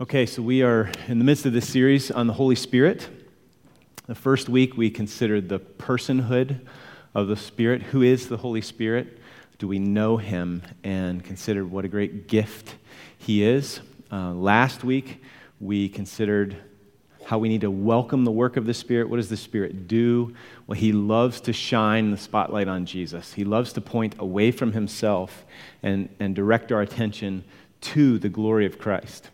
Okay, so we are in the midst of this series on the Holy Spirit. The first week we considered the personhood of the Spirit. Who is the Holy Spirit? Do we know him? And considered what a great gift he is. Uh, last week we considered how we need to welcome the work of the Spirit. What does the Spirit do? Well, He loves to shine the spotlight on Jesus. He loves to point away from Himself and, and direct our attention to the glory of Christ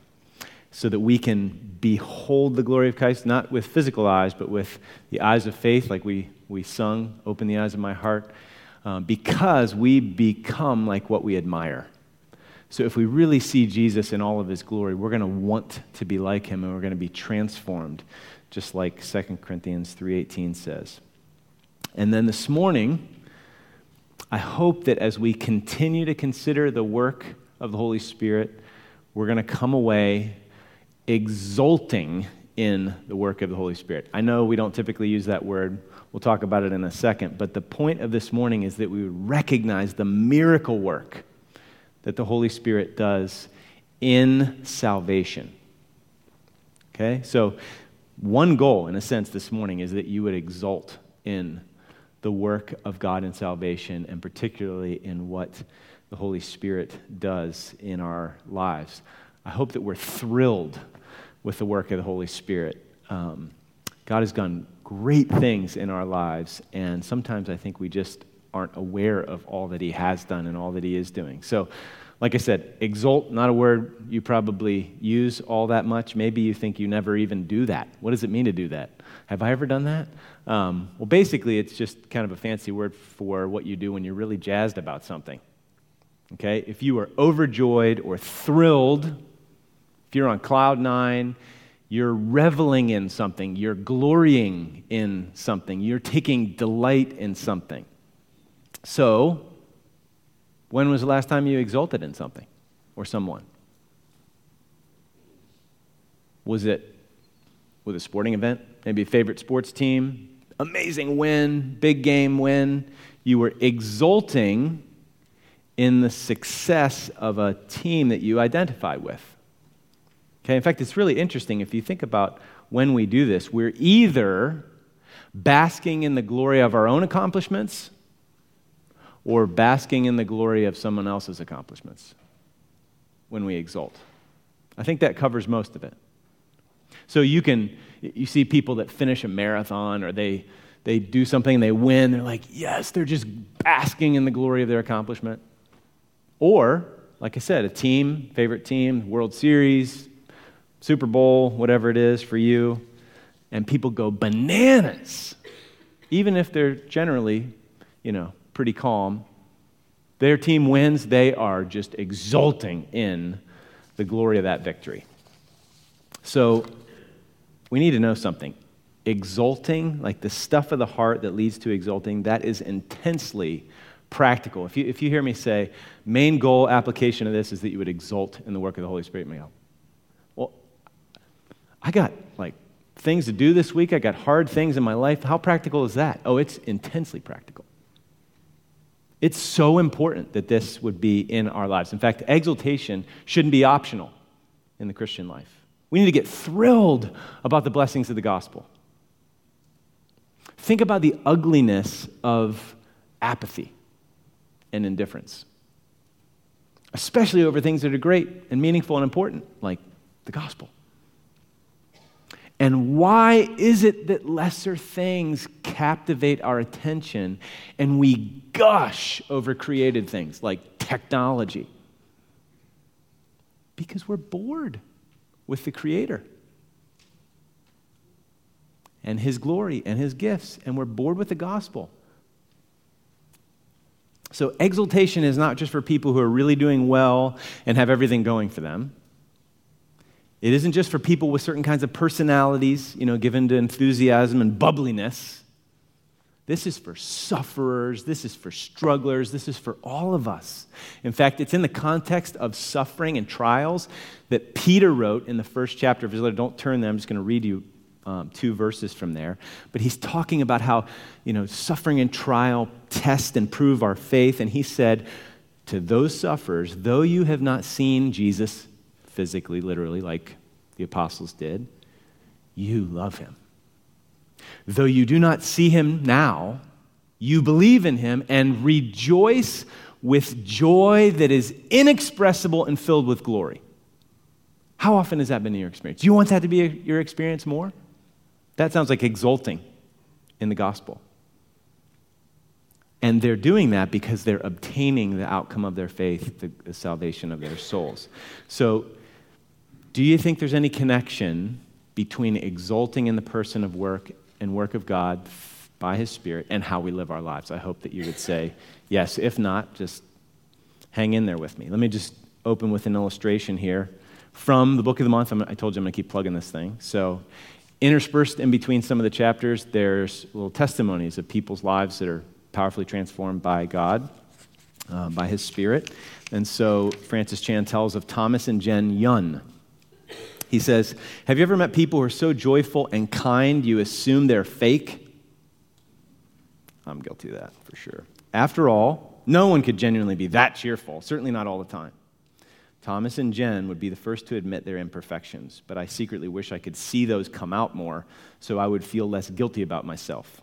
so that we can behold the glory of Christ, not with physical eyes, but with the eyes of faith, like we, we sung, Open the Eyes of My Heart, um, because we become like what we admire. So if we really see Jesus in all of his glory, we're going to want to be like him and we're going to be transformed, just like 2 Corinthians 3:18 says. And then this morning, I hope that as we continue to consider the work of the Holy Spirit, we're going to come away exulting in the work of the Holy Spirit. I know we don't typically use that word. We'll talk about it in a second. But the point of this morning is that we recognize the miracle work that the Holy Spirit does in salvation. Okay? So, one goal, in a sense, this morning is that you would exult in the work of God in salvation, and particularly in what the Holy Spirit does in our lives. I hope that we're thrilled with the work of the Holy Spirit. Um, God has done great things in our lives, and sometimes I think we just aren't aware of all that he has done and all that he is doing. So, like I said, exult, not a word you probably use all that much. Maybe you think you never even do that. What does it mean to do that? Have I ever done that? Um, well, basically, it's just kind of a fancy word for what you do when you're really jazzed about something. Okay? If you are overjoyed or thrilled, you're on cloud nine, you're reveling in something, you're glorying in something, you're taking delight in something. So, when was the last time you exulted in something or someone? Was it with a sporting event? Maybe a favorite sports team? Amazing win, big game win. You were exulting in the success of a team that you identify with. Okay, in fact, it's really interesting if you think about when we do this. We're either basking in the glory of our own accomplishments or basking in the glory of someone else's accomplishments when we exult. I think that covers most of it. So you can, you see people that finish a marathon or they, they do something, they win, they're like, yes, they're just basking in the glory of their accomplishment. Or, like I said, a team, favorite team, World Series, Super Bowl, whatever it is for you, and people go bananas, even if they're generally, you know, pretty calm. Their team wins, they are just exulting in the glory of that victory. So we need to know something. Exulting, like the stuff of the heart that leads to exulting, that is intensely practical. If you, if you hear me say, main goal application of this is that you would exult in the work of the Holy Spirit, you I got like things to do this week. I got hard things in my life. How practical is that? Oh, it's intensely practical. It's so important that this would be in our lives. In fact, exaltation shouldn't be optional in the Christian life. We need to get thrilled about the blessings of the gospel. Think about the ugliness of apathy and indifference, especially over things that are great and meaningful and important, like the gospel. And why is it that lesser things captivate our attention and we gush over created things like technology? Because we're bored with the Creator and His glory and His gifts, and we're bored with the gospel. So, exaltation is not just for people who are really doing well and have everything going for them. It isn't just for people with certain kinds of personalities, you know, given to enthusiasm and bubbliness. This is for sufferers. This is for strugglers. This is for all of us. In fact, it's in the context of suffering and trials that Peter wrote in the first chapter of his letter. Don't turn there. I'm just going to read you um, two verses from there. But he's talking about how, you know, suffering and trial test and prove our faith. And he said, to those sufferers, though you have not seen Jesus physically, literally, like the apostles did, you love him. Though you do not see him now, you believe in him and rejoice with joy that is inexpressible and filled with glory. How often has that been your experience? Do you want that to be your experience more? That sounds like exulting in the gospel. And they're doing that because they're obtaining the outcome of their faith, the, the salvation of their souls. So, do you think there's any connection between exulting in the person of work and work of God by His Spirit and how we live our lives? I hope that you would say yes. If not, just hang in there with me. Let me just open with an illustration here from the book of the month. I'm, i told you I'm going to keep plugging this thing. So, interspersed in between some of the chapters, there's little testimonies of people's lives that are powerfully transformed by God, uh, by His Spirit. And so, Francis Chan tells of Thomas and Jen Yun. He says, Have you ever met people who are so joyful and kind you assume they're fake? I'm guilty of that for sure. After all, no one could genuinely be that cheerful, certainly not all the time. Thomas and Jen would be the first to admit their imperfections, but I secretly wish I could see those come out more so I would feel less guilty about myself.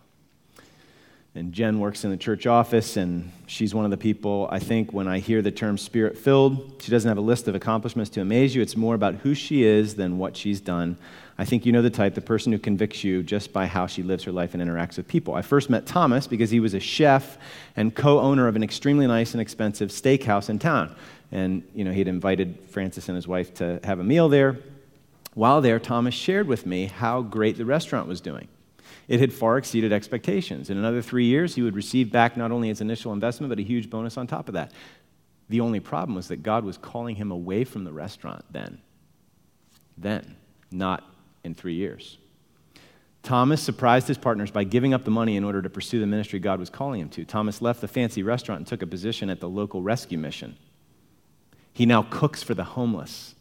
And Jen works in the church office, and she's one of the people I think when I hear the term spirit filled, she doesn't have a list of accomplishments to amaze you. It's more about who she is than what she's done. I think you know the type, the person who convicts you just by how she lives her life and interacts with people. I first met Thomas because he was a chef and co owner of an extremely nice and expensive steakhouse in town. And, you know, he had invited Francis and his wife to have a meal there. While there, Thomas shared with me how great the restaurant was doing. It had far exceeded expectations. In another three years, he would receive back not only his initial investment, but a huge bonus on top of that. The only problem was that God was calling him away from the restaurant then. Then, not in three years. Thomas surprised his partners by giving up the money in order to pursue the ministry God was calling him to. Thomas left the fancy restaurant and took a position at the local rescue mission. He now cooks for the homeless,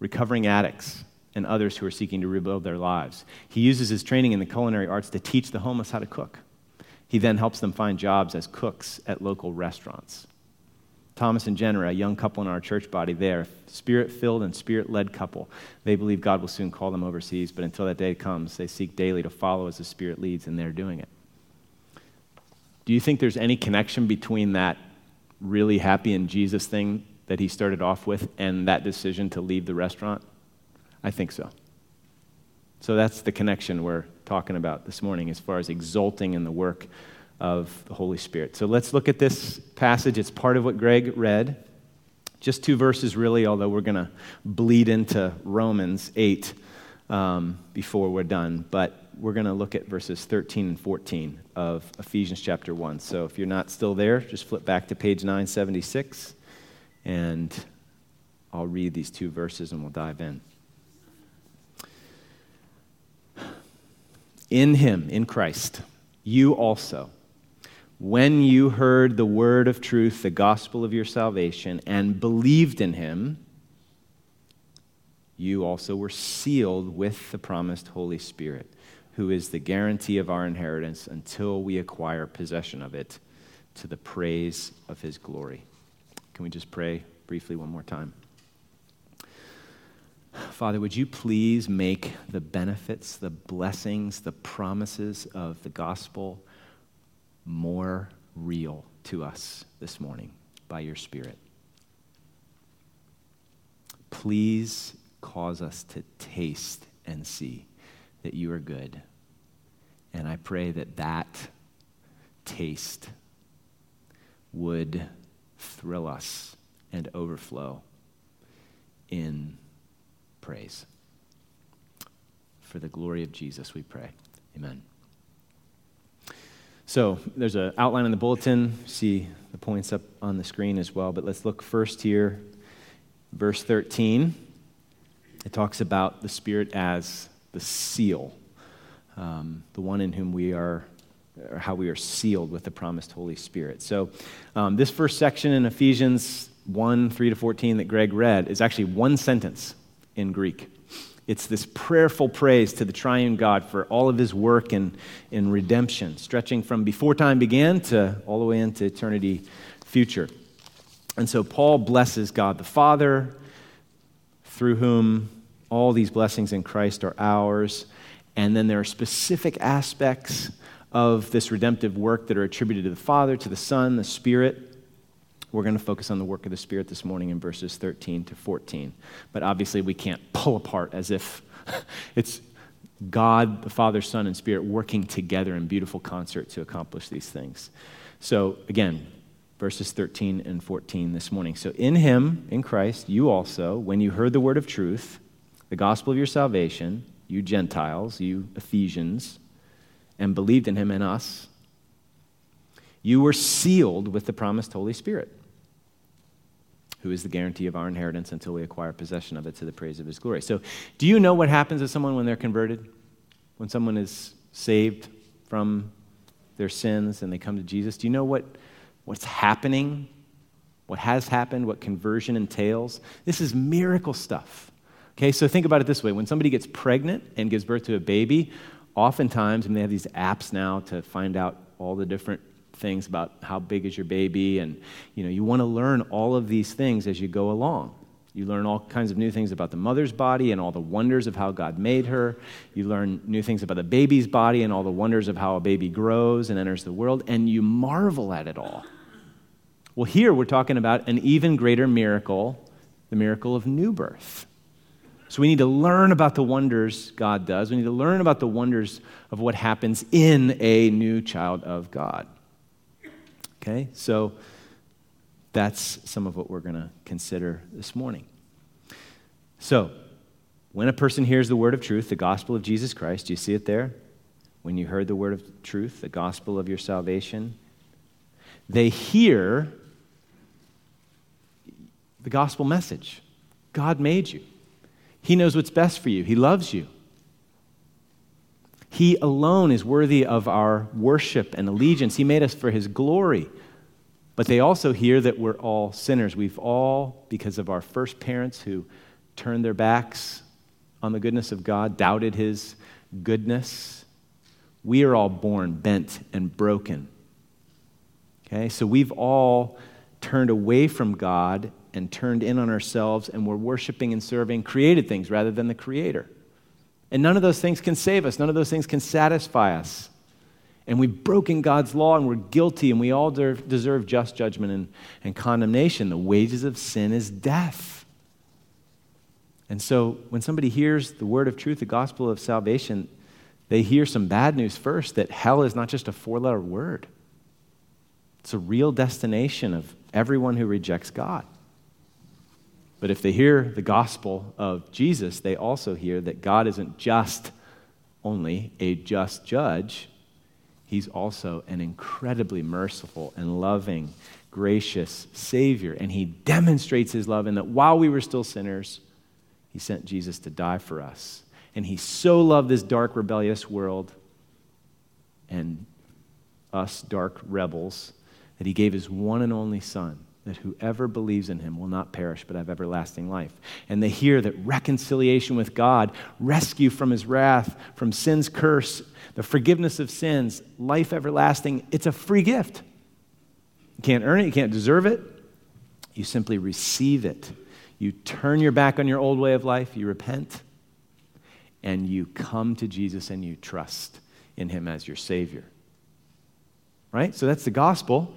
recovering addicts, and others who are seeking to rebuild their lives. He uses his training in the culinary arts to teach the homeless how to cook. He then helps them find jobs as cooks at local restaurants. Thomas and Jen are a young couple in our church body there, spirit filled and spirit led couple. They believe God will soon call them overseas, but until that day comes, they seek daily to follow as the Spirit leads, and they're doing it. Do you think there's any connection between that really happy in Jesus thing that he started off with and that decision to leave the restaurant? I think so. So that's the connection we're talking about this morning as far as exulting in the work of the Holy Spirit. So let's look at this passage. It's part of what Greg read. Just two verses, really, although we're going to bleed into Romans 8 um, before we're done. But we're going to look at verses 13 and 14 of Ephesians chapter 1. So if you're not still there, just flip back to page 976, and I'll read these two verses and we'll dive in. In him, in Christ, you also, when you heard the word of truth, the gospel of your salvation, and believed in him, you also were sealed with the promised Holy Spirit, who is the guarantee of our inheritance until we acquire possession of it to the praise of his glory. Can we just pray briefly one more time? Father, would you please make the benefits, the blessings, the promises of the gospel more real to us this morning by your Spirit? Please cause us to taste and see that you are good. And I pray that that taste would thrill us and overflow in praise. For the glory of Jesus, we pray. Amen. So there's an outline in the bulletin. See the points up on the screen as well. But let's look first here, verse 13. It talks about the Spirit as the seal, um, the one in whom we are, or how we are sealed with the promised Holy Spirit. So um, this first section in Ephesians 1 3 to 14 that Greg read is actually one sentence in Greek. It's this prayerful praise to the triune God for all of his work in, in redemption, stretching from before time began to all the way into eternity future. And so Paul blesses God the Father, through whom All these blessings in Christ are ours. And then there are specific aspects of this redemptive work that are attributed to the Father, to the Son, the Spirit. We're going to focus on the work of the Spirit this morning in verses 13 to 14. But obviously, we can't pull apart as if it's God, the Father, Son, and Spirit working together in beautiful concert to accomplish these things. So, again, verses 13 and 14 this morning. So, in Him, in Christ, you also, when you heard the word of truth, the gospel of your salvation, you Gentiles, you Ephesians, and believed in Him and us, you were sealed with the promised Holy Spirit, who is the guarantee of our inheritance until we acquire possession of it to the praise of His glory. So, do you know what happens to someone when they're converted? When someone is saved from their sins and they come to Jesus? Do you know what, what's happening? What has happened? What conversion entails? This is miracle stuff. Okay, so think about it this way when somebody gets pregnant and gives birth to a baby, oftentimes, and they have these apps now to find out all the different things about how big is your baby, and you know, you want to learn all of these things as you go along. You learn all kinds of new things about the mother's body and all the wonders of how God made her. You learn new things about the baby's body and all the wonders of how a baby grows and enters the world, and you marvel at it all. Well, here we're talking about an even greater miracle the miracle of new birth. So we need to learn about the wonders God does. We need to learn about the wonders of what happens in a new child of God. Okay? So that's some of what we're going to consider this morning. So, when a person hears the word of truth, the gospel of Jesus Christ, do you see it there? When you heard the word of truth, the gospel of your salvation, they hear the gospel message. God made you. He knows what's best for you. He loves you. He alone is worthy of our worship and allegiance. He made us for His glory. But they also hear that we're all sinners. We've all, because of our first parents who turned their backs on the goodness of God, doubted his goodness, we are all born bent and broken. Okay, so we've all turned away from God and turned in on ourselves, and we're worshiping and serving created things rather than the Creator. And none of those things can save us, none of those things can satisfy us and we've broken God's law and we're guilty and we all deserve just judgment and, and condemnation. The wages of sin is death. And so when somebody hears the word of truth, the gospel of salvation, they hear some bad news first that hell is not just a four letter word, it's a real destination of everyone who rejects God. But if they hear the gospel of Jesus, they also hear that God isn't just only a just judge, He's also an incredibly merciful and loving, gracious Savior. And He demonstrates His love in that while we were still sinners, He sent Jesus to die for us. And He so loved this dark, rebellious world and us, dark rebels, that He gave His one and only Son that whoever believes in him will not perish but have everlasting life. And they hear that reconciliation with God, rescue from his wrath, from sin's curse, the forgiveness of sins, life everlasting, it's a free gift. You can't earn it, you can't deserve it. You simply receive it. You turn your back on your old way of life, you repent, and you come to Jesus and you trust in him as your Savior. Right? So that's the gospel.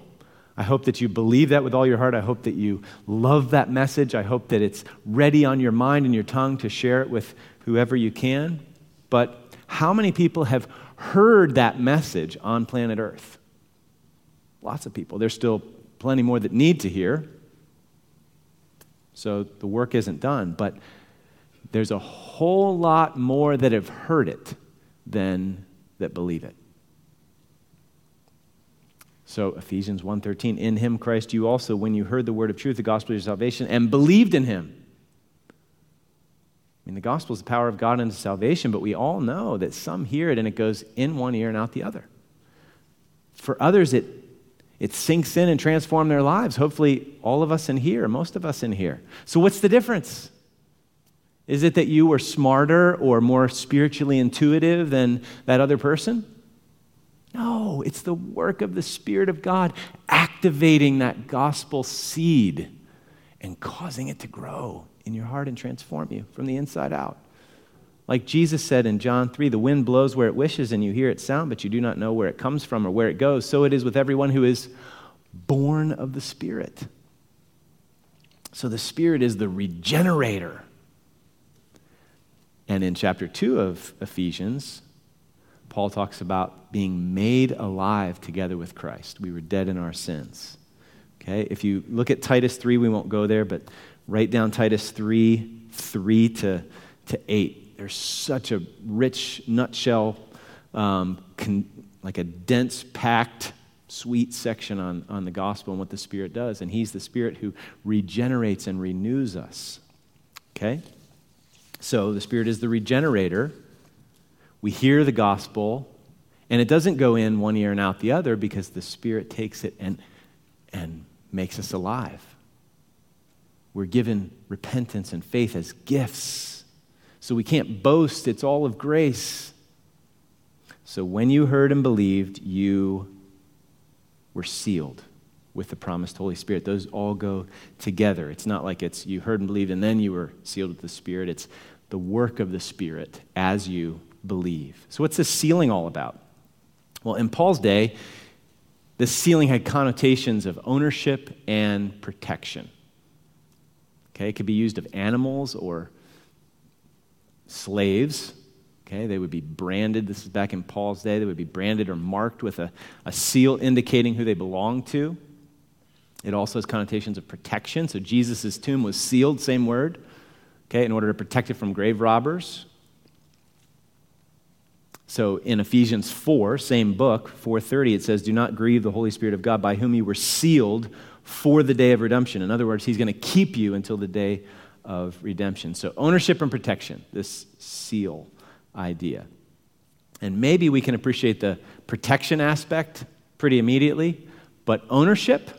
I hope that you believe that with all your heart. I hope that you love that message. I hope that it's ready on your mind and your tongue to share it with whoever you can. But how many people have heard that message on planet Earth? Lots of people. There's still plenty more that need to hear. So the work isn't done. But there's a whole lot more that have heard it than that believe it. So Ephesians 1:13 in him Christ you also when you heard the word of truth the gospel of your salvation and believed in him. I mean the gospel is the power of God unto salvation but we all know that some hear it and it goes in one ear and out the other. For others it it sinks in and transforms their lives. Hopefully all of us in here, most of us in here. So what's the difference? Is it that you were smarter or more spiritually intuitive than that other person? No, it's the work of the Spirit of God activating that gospel seed and causing it to grow in your heart and transform you from the inside out. Like Jesus said in John 3, the wind blows where it wishes and you hear its sound, but you do not know where it comes from or where it goes. So it is with everyone who is born of the Spirit. So the Spirit is the regenerator. And in chapter 2 of Ephesians, Paul talks about being made alive together with Christ. We were dead in our sins. Okay? If you look at Titus 3, we won't go there, but write down Titus 3 3 to, to 8 there's such a rich nutshell, um, con, like a dense, packed, sweet section on, on the gospel and what the Spirit does. And He's the Spirit who regenerates and renews us. Okay? So the Spirit is the regenerator. We hear the gospel, and it doesn't go in one ear and out the other because the Spirit takes it and, and makes us alive. We're given repentance and faith as gifts so we can't boast, it's all of grace. So when you heard and believed, you were sealed with the promised Holy Spirit. Those all go together. It's not like it's you heard and believed and then you were sealed with the Spirit. It's the work of the Spirit as you believe. So, what's this sealing all about? Well, in Paul's day, this sealing had connotations of ownership and protection. Okay, it could be used of animals or slaves. Okay, they would be branded. This is back in Paul's day. They would be branded or marked with a, a seal indicating who they belonged to. It also has connotations of protection. So Jesus' tomb was sealed, same word, okay, in order to protect it from grave robbers. So in Ephesians 4, same book, 4:30, it says, "Do not grieve the Holy Spirit of God, by whom you were sealed for the day of redemption." In other words, He's going to keep you until the day of redemption. So, ownership and protection, this seal idea. And maybe we can appreciate the protection aspect pretty immediately, but ownership,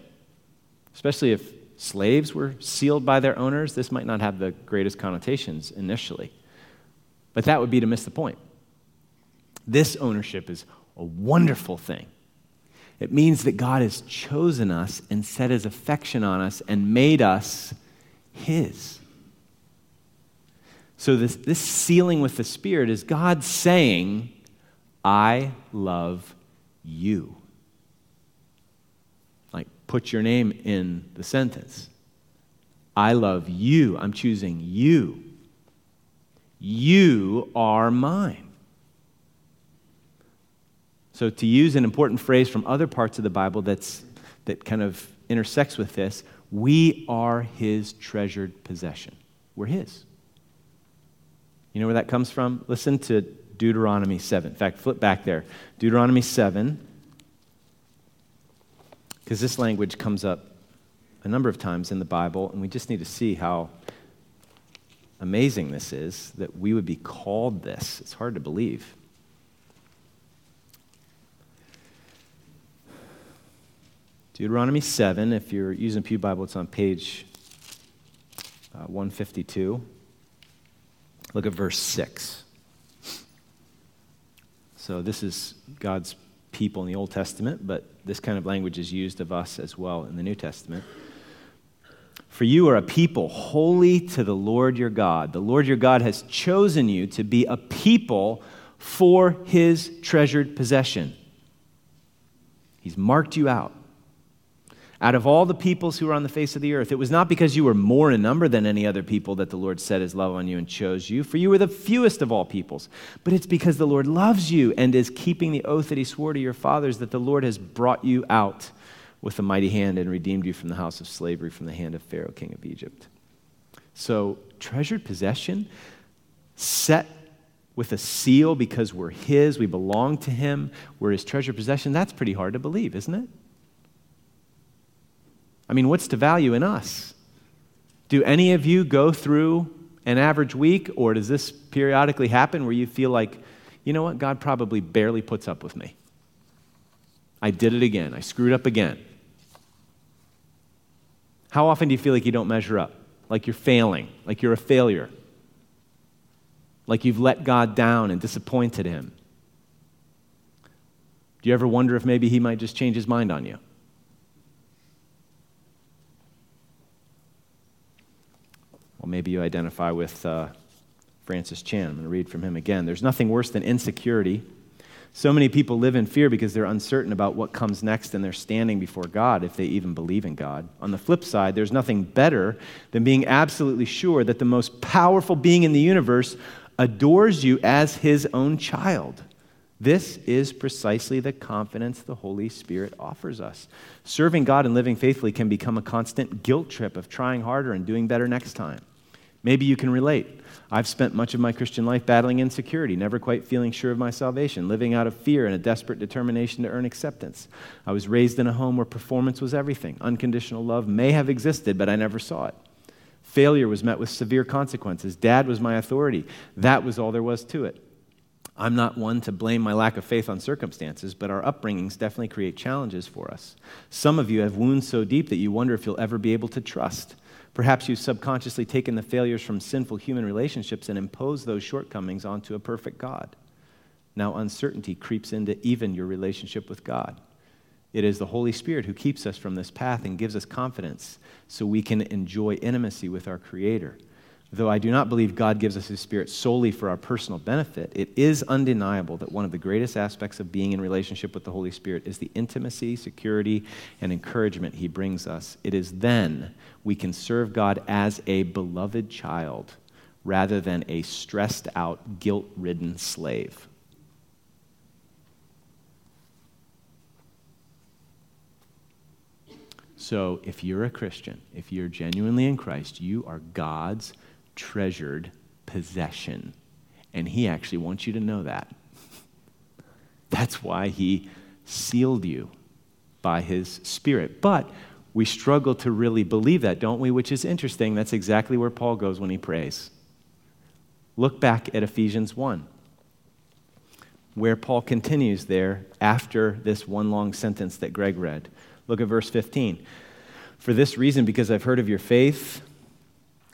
especially if slaves were sealed by their owners, this might not have the greatest connotations initially. But that would be to miss the point. This ownership is a wonderful thing. It means that God has chosen us and set his affection on us and made us his. So, this, this sealing with the Spirit is God saying, I love you. Like, put your name in the sentence. I love you. I'm choosing you. You are mine. So, to use an important phrase from other parts of the Bible that's, that kind of intersects with this, we are his treasured possession. We're his. You know where that comes from? Listen to Deuteronomy 7. In fact, flip back there. Deuteronomy 7, because this language comes up a number of times in the Bible, and we just need to see how amazing this is that we would be called this. It's hard to believe. Deuteronomy 7, if you're using Pew Bible, it's on page uh, 152. Look at verse 6. So, this is God's people in the Old Testament, but this kind of language is used of us as well in the New Testament. For you are a people holy to the Lord your God. The Lord your God has chosen you to be a people for his treasured possession. He's marked you out out of all the peoples who are on the face of the earth. It was not because you were more in number than any other people that the Lord set his love on you and chose you, for you were the fewest of all peoples. But it's because the Lord loves you and is keeping the oath that he swore to your fathers that the Lord has brought you out with a mighty hand and redeemed you from the house of slavery, from the hand of Pharaoh, king of Egypt. So, treasured possession, set with a seal because we're his, we belong to him, we're his treasured possession, that's pretty hard to believe, isn't it? I mean, what's the value in us? Do any of you go through an average week, or does this periodically happen where you feel like, you know what, God probably barely puts up with me? I did it again. I screwed up again. How often do you feel like you don't measure up? Like you're failing, like you're a failure, like you've let God down and disappointed Him? Do you ever wonder if maybe He might just change His mind on you? Well, maybe you identify with uh, Francis Chan. I'm going to read from him again. There's nothing worse than insecurity. So many people live in fear because they're uncertain about what comes next and they're standing before God if they even believe in God. On the flip side, there's nothing better than being absolutely sure that the most powerful being in the universe adores you as his own child. This is precisely the confidence the Holy Spirit offers us. Serving God and living faithfully can become a constant guilt trip of trying harder and doing better next time. Maybe you can relate. I've spent much of my Christian life battling insecurity, never quite feeling sure of my salvation, living out of fear and a desperate determination to earn acceptance. I was raised in a home where performance was everything. Unconditional love may have existed, but I never saw it. Failure was met with severe consequences. Dad was my authority. That was all there was to it. I'm not one to blame my lack of faith on circumstances, but our upbringings definitely create challenges for us. Some of you have wounds so deep that you wonder if you'll ever be able to trust. Perhaps you've subconsciously taken the failures from sinful human relationships and imposed those shortcomings onto a perfect God. Now, uncertainty creeps into even your relationship with God. It is the Holy Spirit who keeps us from this path and gives us confidence so we can enjoy intimacy with our Creator. Though I do not believe God gives us His Spirit solely for our personal benefit, it is undeniable that one of the greatest aspects of being in relationship with the Holy Spirit is the intimacy, security, and encouragement He brings us. It is then we can serve God as a beloved child rather than a stressed out, guilt ridden slave. So, if you're a Christian, if you're genuinely in Christ, you are God's treasured possession. And He actually wants you to know that. That's why He sealed you by His Spirit. But we struggle to really believe that, don't we? Which is interesting. That's exactly where Paul goes when he prays. Look back at Ephesians 1, where Paul continues there after this one long sentence that Greg read. Look at verse 15. For this reason, because I've heard of your faith,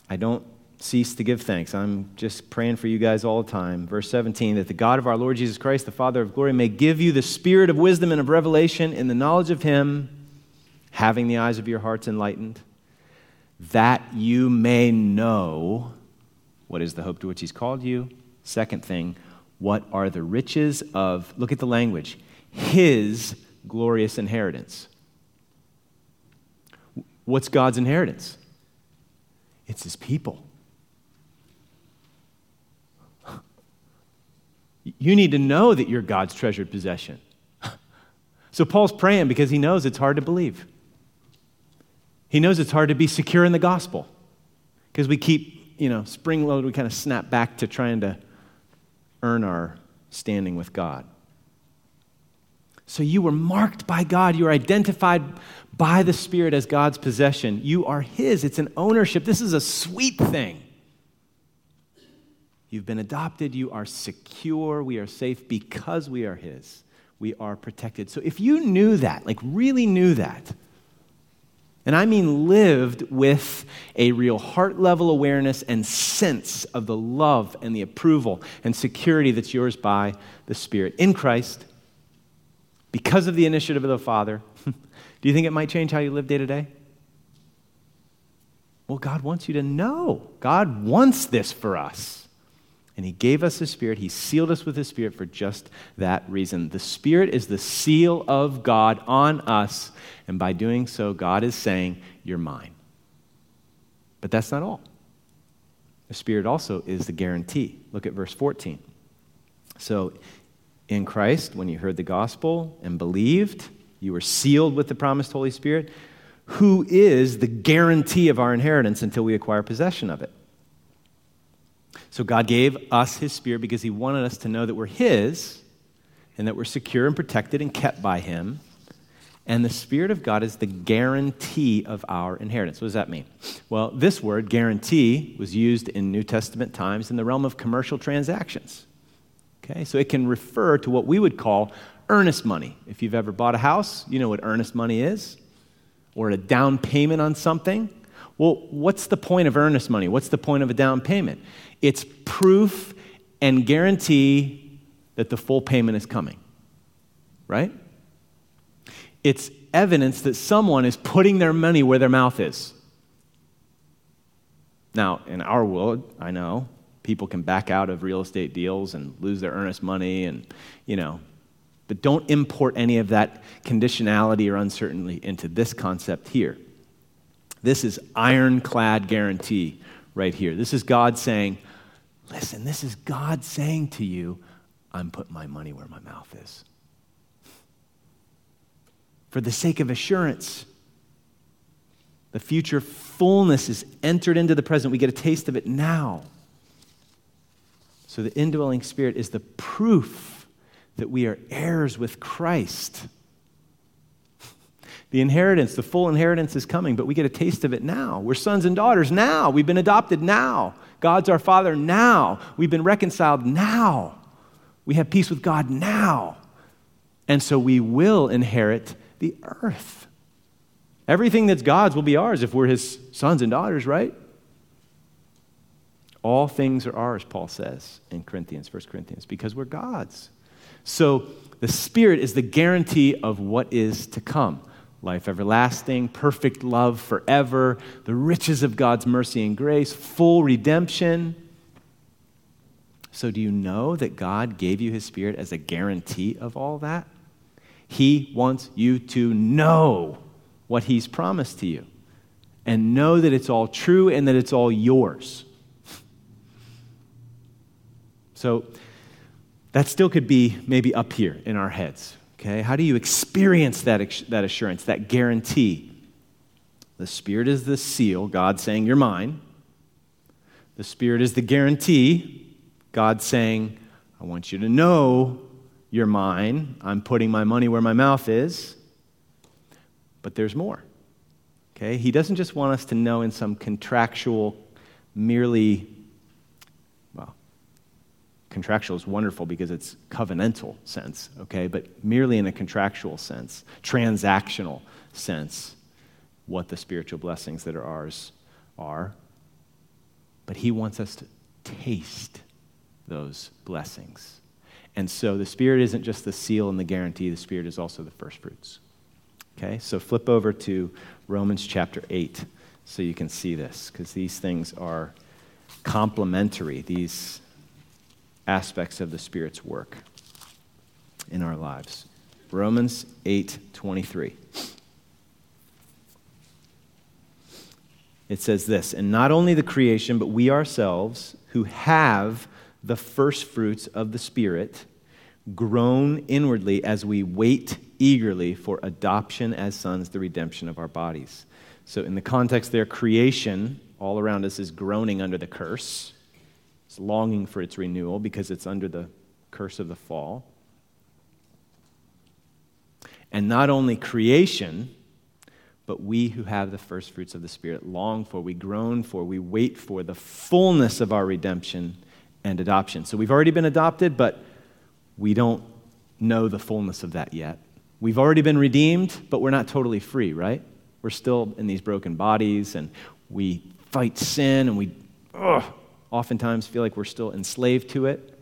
I don't cease to give thanks. I'm just praying for you guys all the time. Verse 17 that the God of our Lord Jesus Christ, the Father of glory, may give you the spirit of wisdom and of revelation in the knowledge of Him, having the eyes of your hearts enlightened, that you may know what is the hope to which He's called you. Second thing, what are the riches of, look at the language, His glorious inheritance. What's God's inheritance? It's His people. You need to know that you're God's treasured possession. So Paul's praying because he knows it's hard to believe. He knows it's hard to be secure in the gospel because we keep, you know, spring loaded, we kind of snap back to trying to earn our standing with God. So you were marked by God. You are identified by the Spirit as God's possession. You are His. It's an ownership. This is a sweet thing. You've been adopted. You are secure. We are safe because we are His. We are protected. So if you knew that, like really knew that, and I mean lived with a real heart level awareness and sense of the love and the approval and security that's yours by the Spirit in Christ, because of the initiative of the Father, do you think it might change how you live day to day? Well, God wants you to know. God wants this for us. And He gave us His Spirit. He sealed us with His Spirit for just that reason. The Spirit is the seal of God on us. And by doing so, God is saying, You're mine. But that's not all. The Spirit also is the guarantee. Look at verse 14. So, in Christ, when you heard the gospel and believed, you were sealed with the promised Holy Spirit, who is the guarantee of our inheritance until we acquire possession of it. So God gave us His Spirit because He wanted us to know that we're His and that we're secure and protected and kept by Him. And the Spirit of God is the guarantee of our inheritance. What does that mean? Well, this word, guarantee, was used in New Testament times in the realm of commercial transactions. Okay, so it can refer to what we would call earnest money. If you've ever bought a house, you know what earnest money is, or a down payment on something. Well, what's the point of earnest money? What's the point of a down payment? It's proof and guarantee that the full payment is coming, right? It's evidence that someone is putting their money where their mouth is. Now, in our world, I know people can back out of real estate deals and lose their earnest money and, you know, but don't import any of that conditionality or uncertainty into this concept here. This is ironclad guarantee right here. This is God saying, listen, this is God saying to you, I'm putting my money where my mouth is. For the sake of assurance, the future fullness is entered into the present. We get a taste of it now. So the indwelling spirit is the proof that we are heirs with Christ. The inheritance, the full inheritance is coming, but we get a taste of it now. We're sons and daughters now. We've been adopted now. God's our Father now. We've been reconciled now. We have peace with God now. And so we will inherit the earth. Everything that's God's will be ours if we're his sons and daughters, right? All things are ours, Paul says in Corinthians, 1 Corinthians, because we're God's. So the Spirit is the guarantee of what is to come life everlasting, perfect love forever, the riches of God's mercy and grace, full redemption. So, do you know that God gave you His Spirit as a guarantee of all that? He wants you to know what He's promised to you and know that it's all true and that it's all yours. So that still could be maybe up here in our heads. Okay? How do you experience that, that assurance, that guarantee? The Spirit is the seal, God saying, You're mine. The Spirit is the guarantee, God saying, I want you to know you're mine. I'm putting my money where my mouth is. But there's more. Okay? He doesn't just want us to know in some contractual, merely, contractual is wonderful because it's covenantal sense, okay? But merely in a contractual sense, transactional sense, what the spiritual blessings that are ours are. But he wants us to taste those blessings. And so the Spirit isn't just the seal and the guarantee, the Spirit is also the first fruits. Okay, so flip over to Romans chapter 8 so you can see this, because these things are complementary, these aspects of the Spirit's work in our lives. Romans 8 23. It says this, and not only the creation, but we ourselves who have the first fruits of the Spirit, groan inwardly as we wait eagerly for adoption as sons, the redemption of our bodies. So, in the context there, creation all around us is groaning under the curse. It's longing for its renewal because it's under the curse of the fall. And not only creation, but we who have the first fruits of the Spirit long for, we groan for, we wait for the fullness of our redemption and adoption. So we've already been adopted, but we don't know the fullness of that yet. We've already been redeemed, but we're not totally free, right? We're still in these broken bodies and we fight sin and we ugh, oftentimes feel like we're still enslaved to it.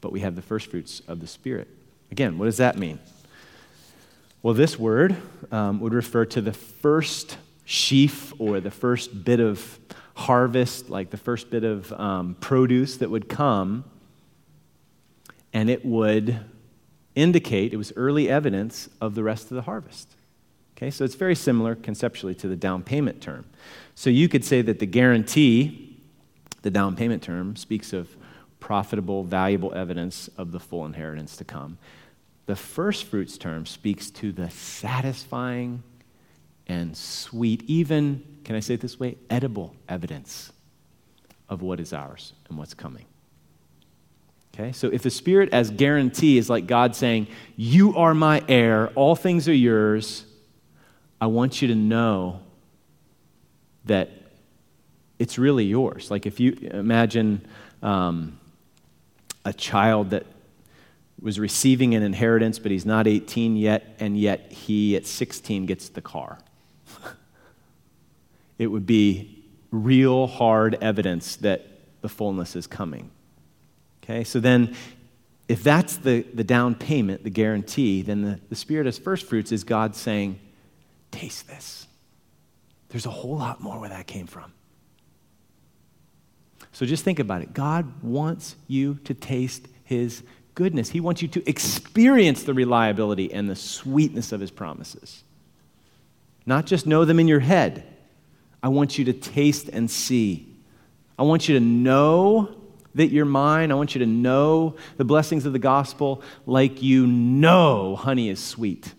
But we have the first fruits of the Spirit. Again, what does that mean? Well, this word um, would refer to the first sheaf or the first bit of harvest, like the first bit of um, produce that would come, and it would indicate, it was early evidence of the rest of the harvest. Okay, so it's very similar conceptually to the down payment term. So you could say that the guarantee, the down payment term, speaks of profitable, valuable evidence of the full inheritance to come. The first fruits term speaks to the satisfying and sweet, even, can I say it this way, edible evidence of what is ours and what's coming. Okay, so if the Spirit as guarantee is like God saying, You are my heir, all things are yours, I want you to know that it's really yours. Like if you imagine um, a child that was receiving an inheritance, but he's not 18 yet, and yet he at 16 gets the car it would be real hard evidence that the fullness is coming. Okay, so then if that's the, the down payment, the guarantee, then the, the Spirit as first fruits is God saying, Taste this. there's a whole lot more where that came from. So just think about it. God wants you to taste his goodness. He wants you to experience the reliability and the sweetness of his promises. Not just know them in your head. I want you to taste and see. I want you to know that you're mine. I want you to know the blessings of the gospel like you know honey is sweet.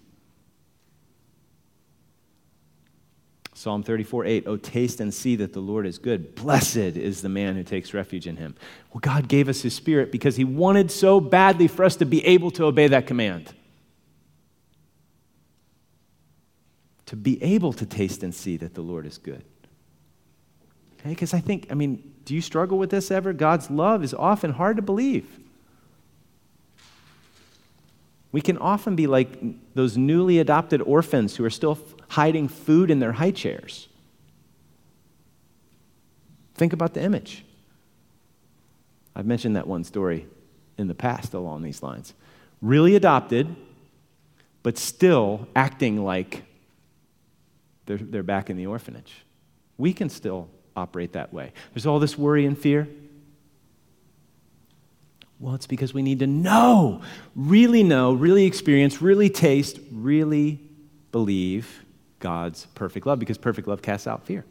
Psalm 34 8, oh, taste and see that the Lord is good. Blessed is the man who takes refuge in him. Well, God gave us his spirit because he wanted so badly for us to be able to obey that command. To be able to taste and see that the Lord is good. Okay, because I think, I mean, do you struggle with this ever? God's love is often hard to believe. We can often be like those newly adopted orphans who are still hiding food in their high chairs. Think about the image. I've mentioned that one story in the past along these lines. Really adopted, but still acting like they're, they're back in the orphanage. We can still operate that way. There's all this worry and fear. Well, it's because we need to know, really know, really experience, really taste, really believe God's perfect love because perfect love casts out fear.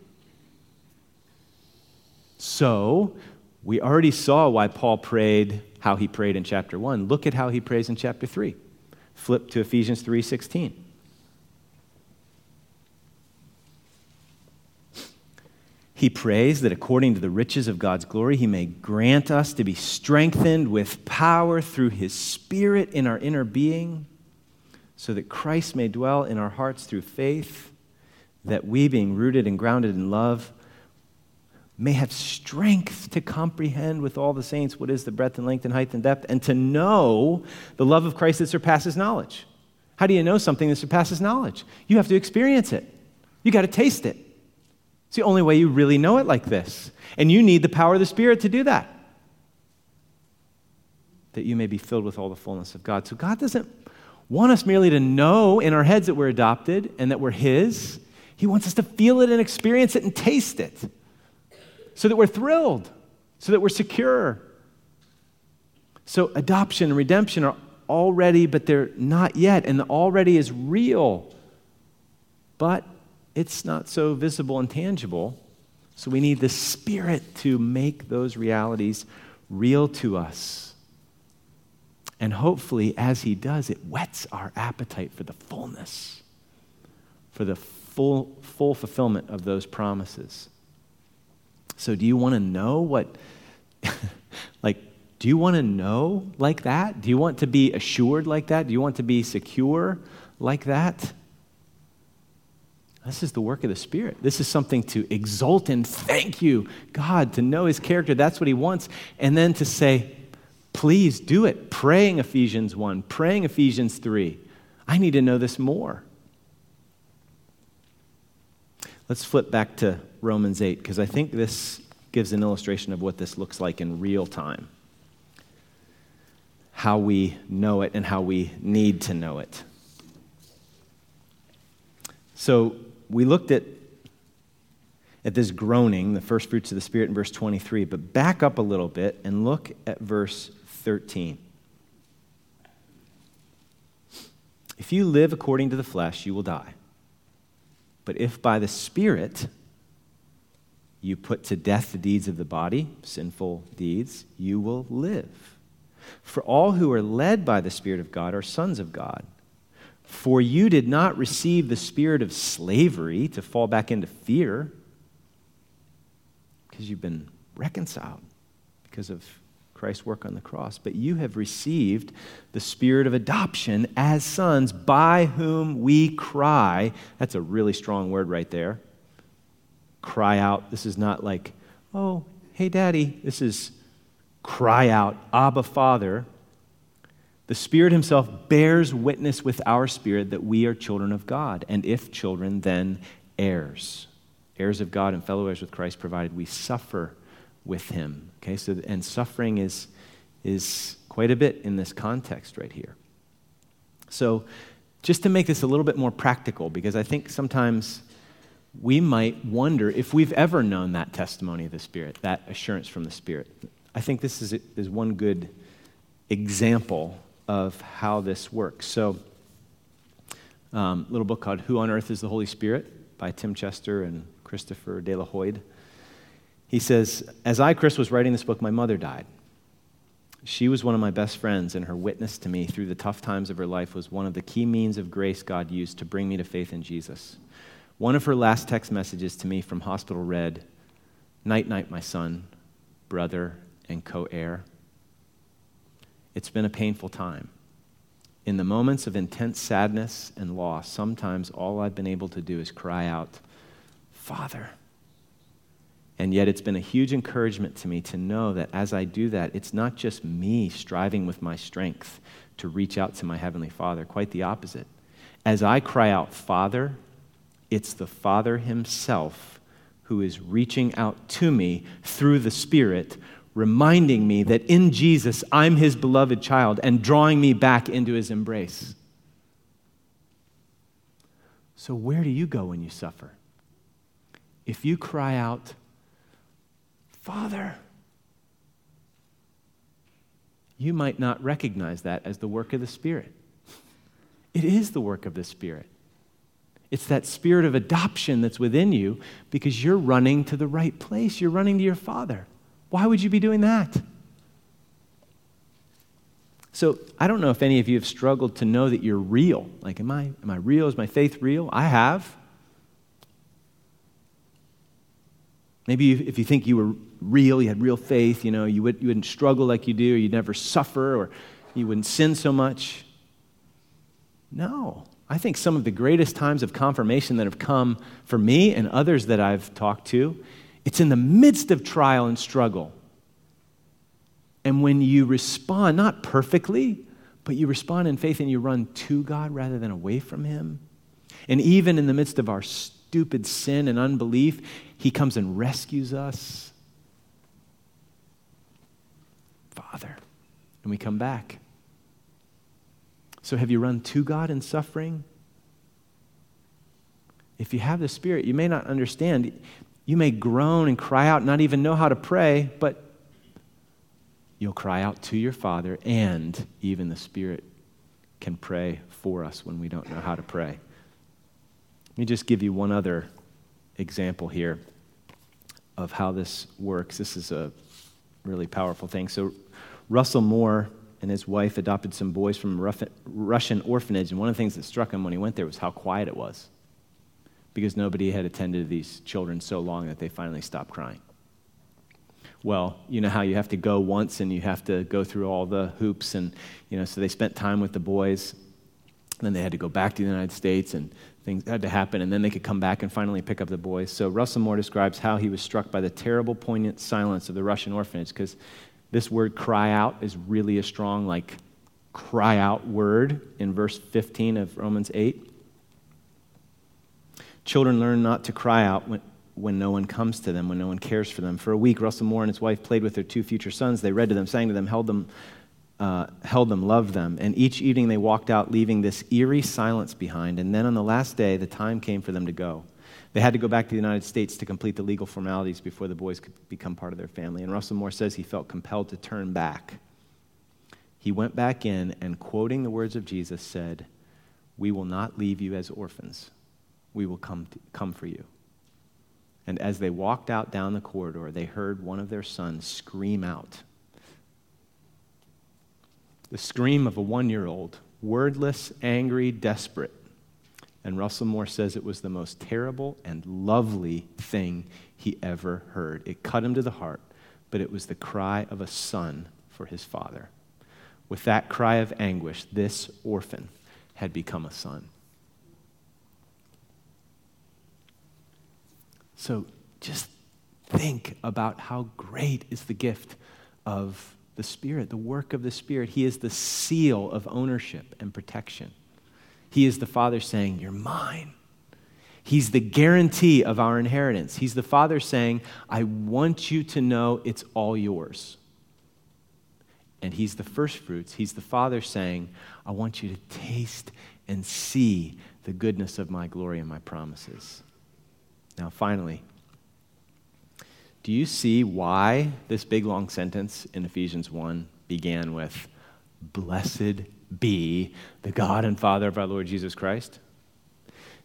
So, we already saw why Paul prayed how he prayed in chapter 1. Look at how he prays in chapter 3. Flip to Ephesians 3:16. He prays that according to the riches of God's glory, He may grant us to be strengthened with power through His Spirit in our inner being, so that Christ may dwell in our hearts through faith, that we, being rooted and grounded in love, may have strength to comprehend with all the saints what is the breadth and length and height and depth, and to know the love of Christ that surpasses knowledge. How do you know something that surpasses knowledge? You have to experience it, you got to taste it. It's the only way you really know it like this. And you need the power of the Spirit to do that. That you may be filled with all the fullness of God. So God doesn't want us merely to know in our heads that we're adopted and that we're His. He wants us to feel it and experience it and taste it so that we're thrilled, so that we're secure. So adoption and redemption are already, but they're not yet. And the already is real. But it's not so visible and tangible. So we need the Spirit to make those realities real to us. And hopefully, as He does, it whets our appetite for the fullness, for the full, full fulfillment of those promises. So, do you want to know what, like, do you want to know like that? Do you want to be assured like that? Do you want to be secure like that? This is the work of the Spirit. This is something to exult in. Thank you, God, to know His character. That's what He wants. And then to say, please do it. Praying Ephesians 1, praying Ephesians 3. I need to know this more. Let's flip back to Romans 8, because I think this gives an illustration of what this looks like in real time. How we know it and how we need to know it. So, we looked at, at this groaning, the first fruits of the Spirit in verse 23, but back up a little bit and look at verse 13. If you live according to the flesh, you will die. But if by the Spirit you put to death the deeds of the body, sinful deeds, you will live. For all who are led by the Spirit of God are sons of God. For you did not receive the spirit of slavery to fall back into fear, because you've been reconciled because of Christ's work on the cross, but you have received the spirit of adoption as sons, by whom we cry. That's a really strong word right there. Cry out. This is not like, oh, hey, daddy. This is cry out, Abba, Father. The Spirit Himself bears witness with our spirit that we are children of God, and if children, then heirs. Heirs of God and fellow heirs with Christ, provided we suffer with Him. Okay, so, and suffering is, is quite a bit in this context right here. So, just to make this a little bit more practical, because I think sometimes we might wonder if we've ever known that testimony of the Spirit, that assurance from the Spirit. I think this is, is one good example of how this works. So, um, little book called Who on Earth is the Holy Spirit by Tim Chester and Christopher de la Hoyde. He says, As I, Chris, was writing this book, my mother died. She was one of my best friends, and her witness to me through the tough times of her life was one of the key means of grace God used to bring me to faith in Jesus. One of her last text messages to me from hospital read, Night, night, my son, brother, and co heir. It's been a painful time. In the moments of intense sadness and loss, sometimes all I've been able to do is cry out, Father. And yet, it's been a huge encouragement to me to know that as I do that, it's not just me striving with my strength to reach out to my Heavenly Father, quite the opposite. As I cry out, Father, it's the Father Himself who is reaching out to me through the Spirit, reminding me that in Jesus I'm His beloved child and drawing me back into His embrace. So, where do you go when you suffer? If you cry out, Father. You might not recognize that as the work of the Spirit. It is the work of the Spirit. It's that spirit of adoption that's within you because you're running to the right place. You're running to your Father. Why would you be doing that? So, I don't know if any of you have struggled to know that you're real. Like, am I, am I real? Is my faith real? I have. Maybe if you think you were real, you had real faith, you know, you, would, you wouldn't struggle like you do, or you'd never suffer, or you wouldn't sin so much. No. I think some of the greatest times of confirmation that have come for me and others that I've talked to, it's in the midst of trial and struggle. And when you respond, not perfectly, but you respond in faith and you run to God rather than away from Him. And even in the midst of our stupid sin and unbelief, He comes and rescues us. Father. And we come back. So, have you run to God in suffering? If you have the Spirit, you may not understand. You may groan and cry out, not even know how to pray, but you'll cry out to your Father, and even the Spirit can pray for us when we don't know how to pray. Let me just give you one other example here of how this works. This is a really powerful thing. So, Russell Moore and his wife adopted some boys from a Russian orphanage, and one of the things that struck him when he went there was how quiet it was because nobody had attended these children so long that they finally stopped crying. Well, you know how you have to go once and you have to go through all the hoops, and you know, so they spent time with the boys. Then they had to go back to the United States, and things had to happen, and then they could come back and finally pick up the boys. So Russell Moore describes how he was struck by the terrible, poignant silence of the Russian orphanage, because this word cry out is really a strong, like, cry out word in verse 15 of Romans 8. Children learn not to cry out when, when no one comes to them, when no one cares for them. For a week, Russell Moore and his wife played with their two future sons. They read to them, sang to them, held them uh, held them, loved them. And each evening they walked out, leaving this eerie silence behind. And then on the last day, the time came for them to go. They had to go back to the United States to complete the legal formalities before the boys could become part of their family. And Russell Moore says he felt compelled to turn back. He went back in and, quoting the words of Jesus, said, We will not leave you as orphans. We will come, to, come for you. And as they walked out down the corridor, they heard one of their sons scream out the scream of a one year old, wordless, angry, desperate. And Russell Moore says it was the most terrible and lovely thing he ever heard. It cut him to the heart, but it was the cry of a son for his father. With that cry of anguish, this orphan had become a son. So just think about how great is the gift of the Spirit, the work of the Spirit. He is the seal of ownership and protection. He is the Father saying, You're mine. He's the guarantee of our inheritance. He's the Father saying, I want you to know it's all yours. And He's the first fruits. He's the Father saying, I want you to taste and see the goodness of my glory and my promises. Now, finally, do you see why this big long sentence in Ephesians 1 began with, Blessed be the God and Father of our Lord Jesus Christ?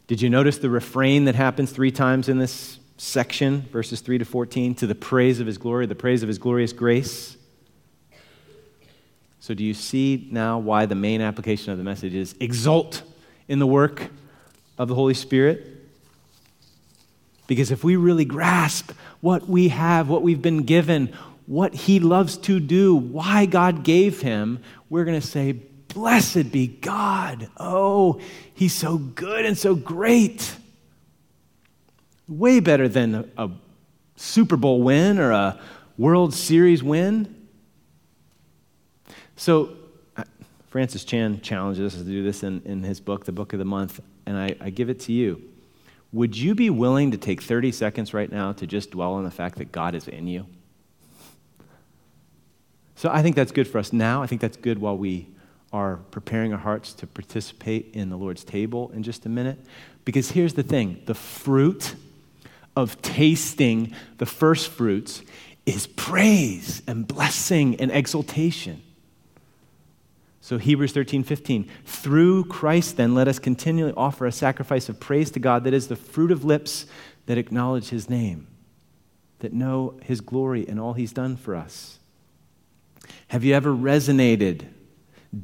Did you notice the refrain that happens three times in this section, verses 3 to 14? To the praise of his glory, the praise of his glorious grace. So, do you see now why the main application of the message is exult in the work of the Holy Spirit? Because if we really grasp what we have, what we've been given, what He loves to do, why God gave Him, we're going to say, Blessed be God. Oh, He's so good and so great. Way better than a, a Super Bowl win or a World Series win. So, Francis Chan challenges us to do this in, in his book, The Book of the Month, and I, I give it to you. Would you be willing to take 30 seconds right now to just dwell on the fact that God is in you? So I think that's good for us now. I think that's good while we are preparing our hearts to participate in the Lord's table in just a minute. Because here's the thing the fruit of tasting the first fruits is praise and blessing and exultation. So, Hebrews 13, 15. Through Christ, then, let us continually offer a sacrifice of praise to God that is the fruit of lips that acknowledge his name, that know his glory and all he's done for us. Have you ever resonated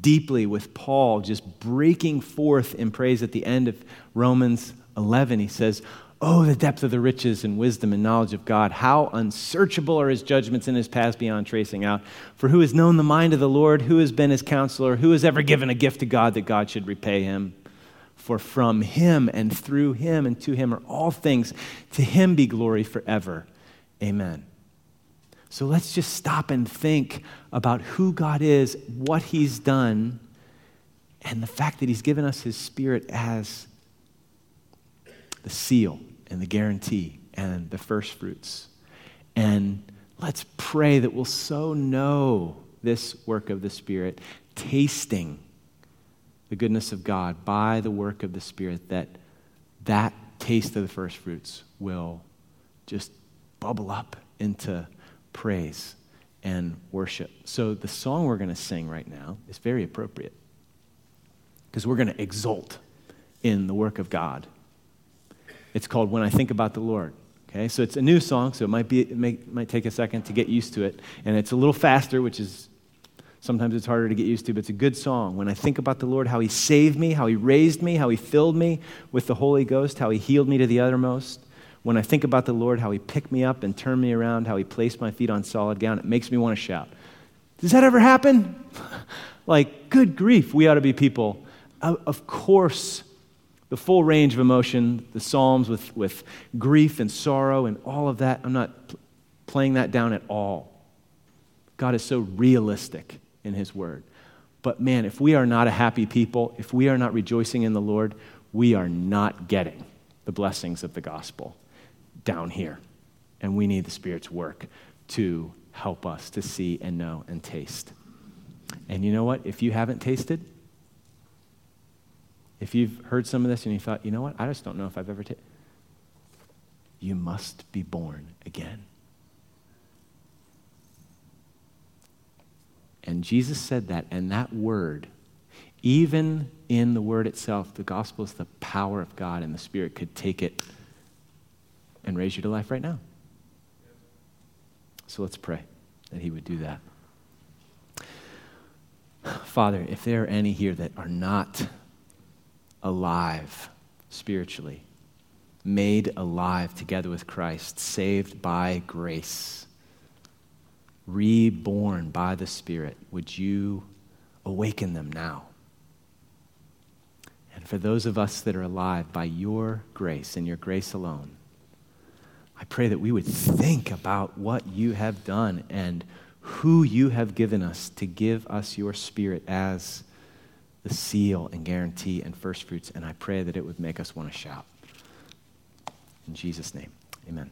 deeply with Paul just breaking forth in praise at the end of Romans 11? He says, Oh, the depth of the riches and wisdom and knowledge of God. How unsearchable are his judgments and his paths beyond tracing out. For who has known the mind of the Lord? Who has been his counselor? Who has ever given a gift to God that God should repay him? For from him and through him and to him are all things. To him be glory forever. Amen. So let's just stop and think about who God is, what he's done, and the fact that he's given us his spirit as the seal and the guarantee and the first fruits. And let's pray that we'll so know this work of the Spirit, tasting the goodness of God by the work of the Spirit, that that taste of the first fruits will just bubble up into praise and worship. So the song we're going to sing right now is very appropriate because we're going to exult in the work of God it's called When I Think About the Lord. Okay, so it's a new song, so it might, be, it may, might take a second to get used to it. And it's a little faster, which is sometimes it's harder to get used to, but it's a good song. When I think about the Lord, how He saved me, how He raised me, how He filled me with the Holy Ghost, how He healed me to the uttermost. When I think about the Lord, how He picked me up and turned me around, how He placed my feet on solid ground, it makes me want to shout. Does that ever happen? like, good grief, we ought to be people. Of course, the full range of emotion, the Psalms with, with grief and sorrow and all of that. I'm not pl- playing that down at all. God is so realistic in His Word. But man, if we are not a happy people, if we are not rejoicing in the Lord, we are not getting the blessings of the gospel down here. And we need the Spirit's work to help us to see and know and taste. And you know what? If you haven't tasted, if you've heard some of this and you thought, you know what, I just don't know if I've ever taken, you must be born again. And Jesus said that, and that word, even in the word itself, the gospel is the power of God, and the Spirit could take it and raise you to life right now. So let's pray that He would do that. Father, if there are any here that are not alive spiritually, made alive together with Christ, saved by grace, reborn by the Spirit, would you awaken them now? And for those of us that are alive by your grace and your grace alone, I pray that we would think about what you have done and who you have given us to give us your Spirit as the seal and guarantee and first fruits, and I pray that it would make us want to shout. In Jesus' name, amen.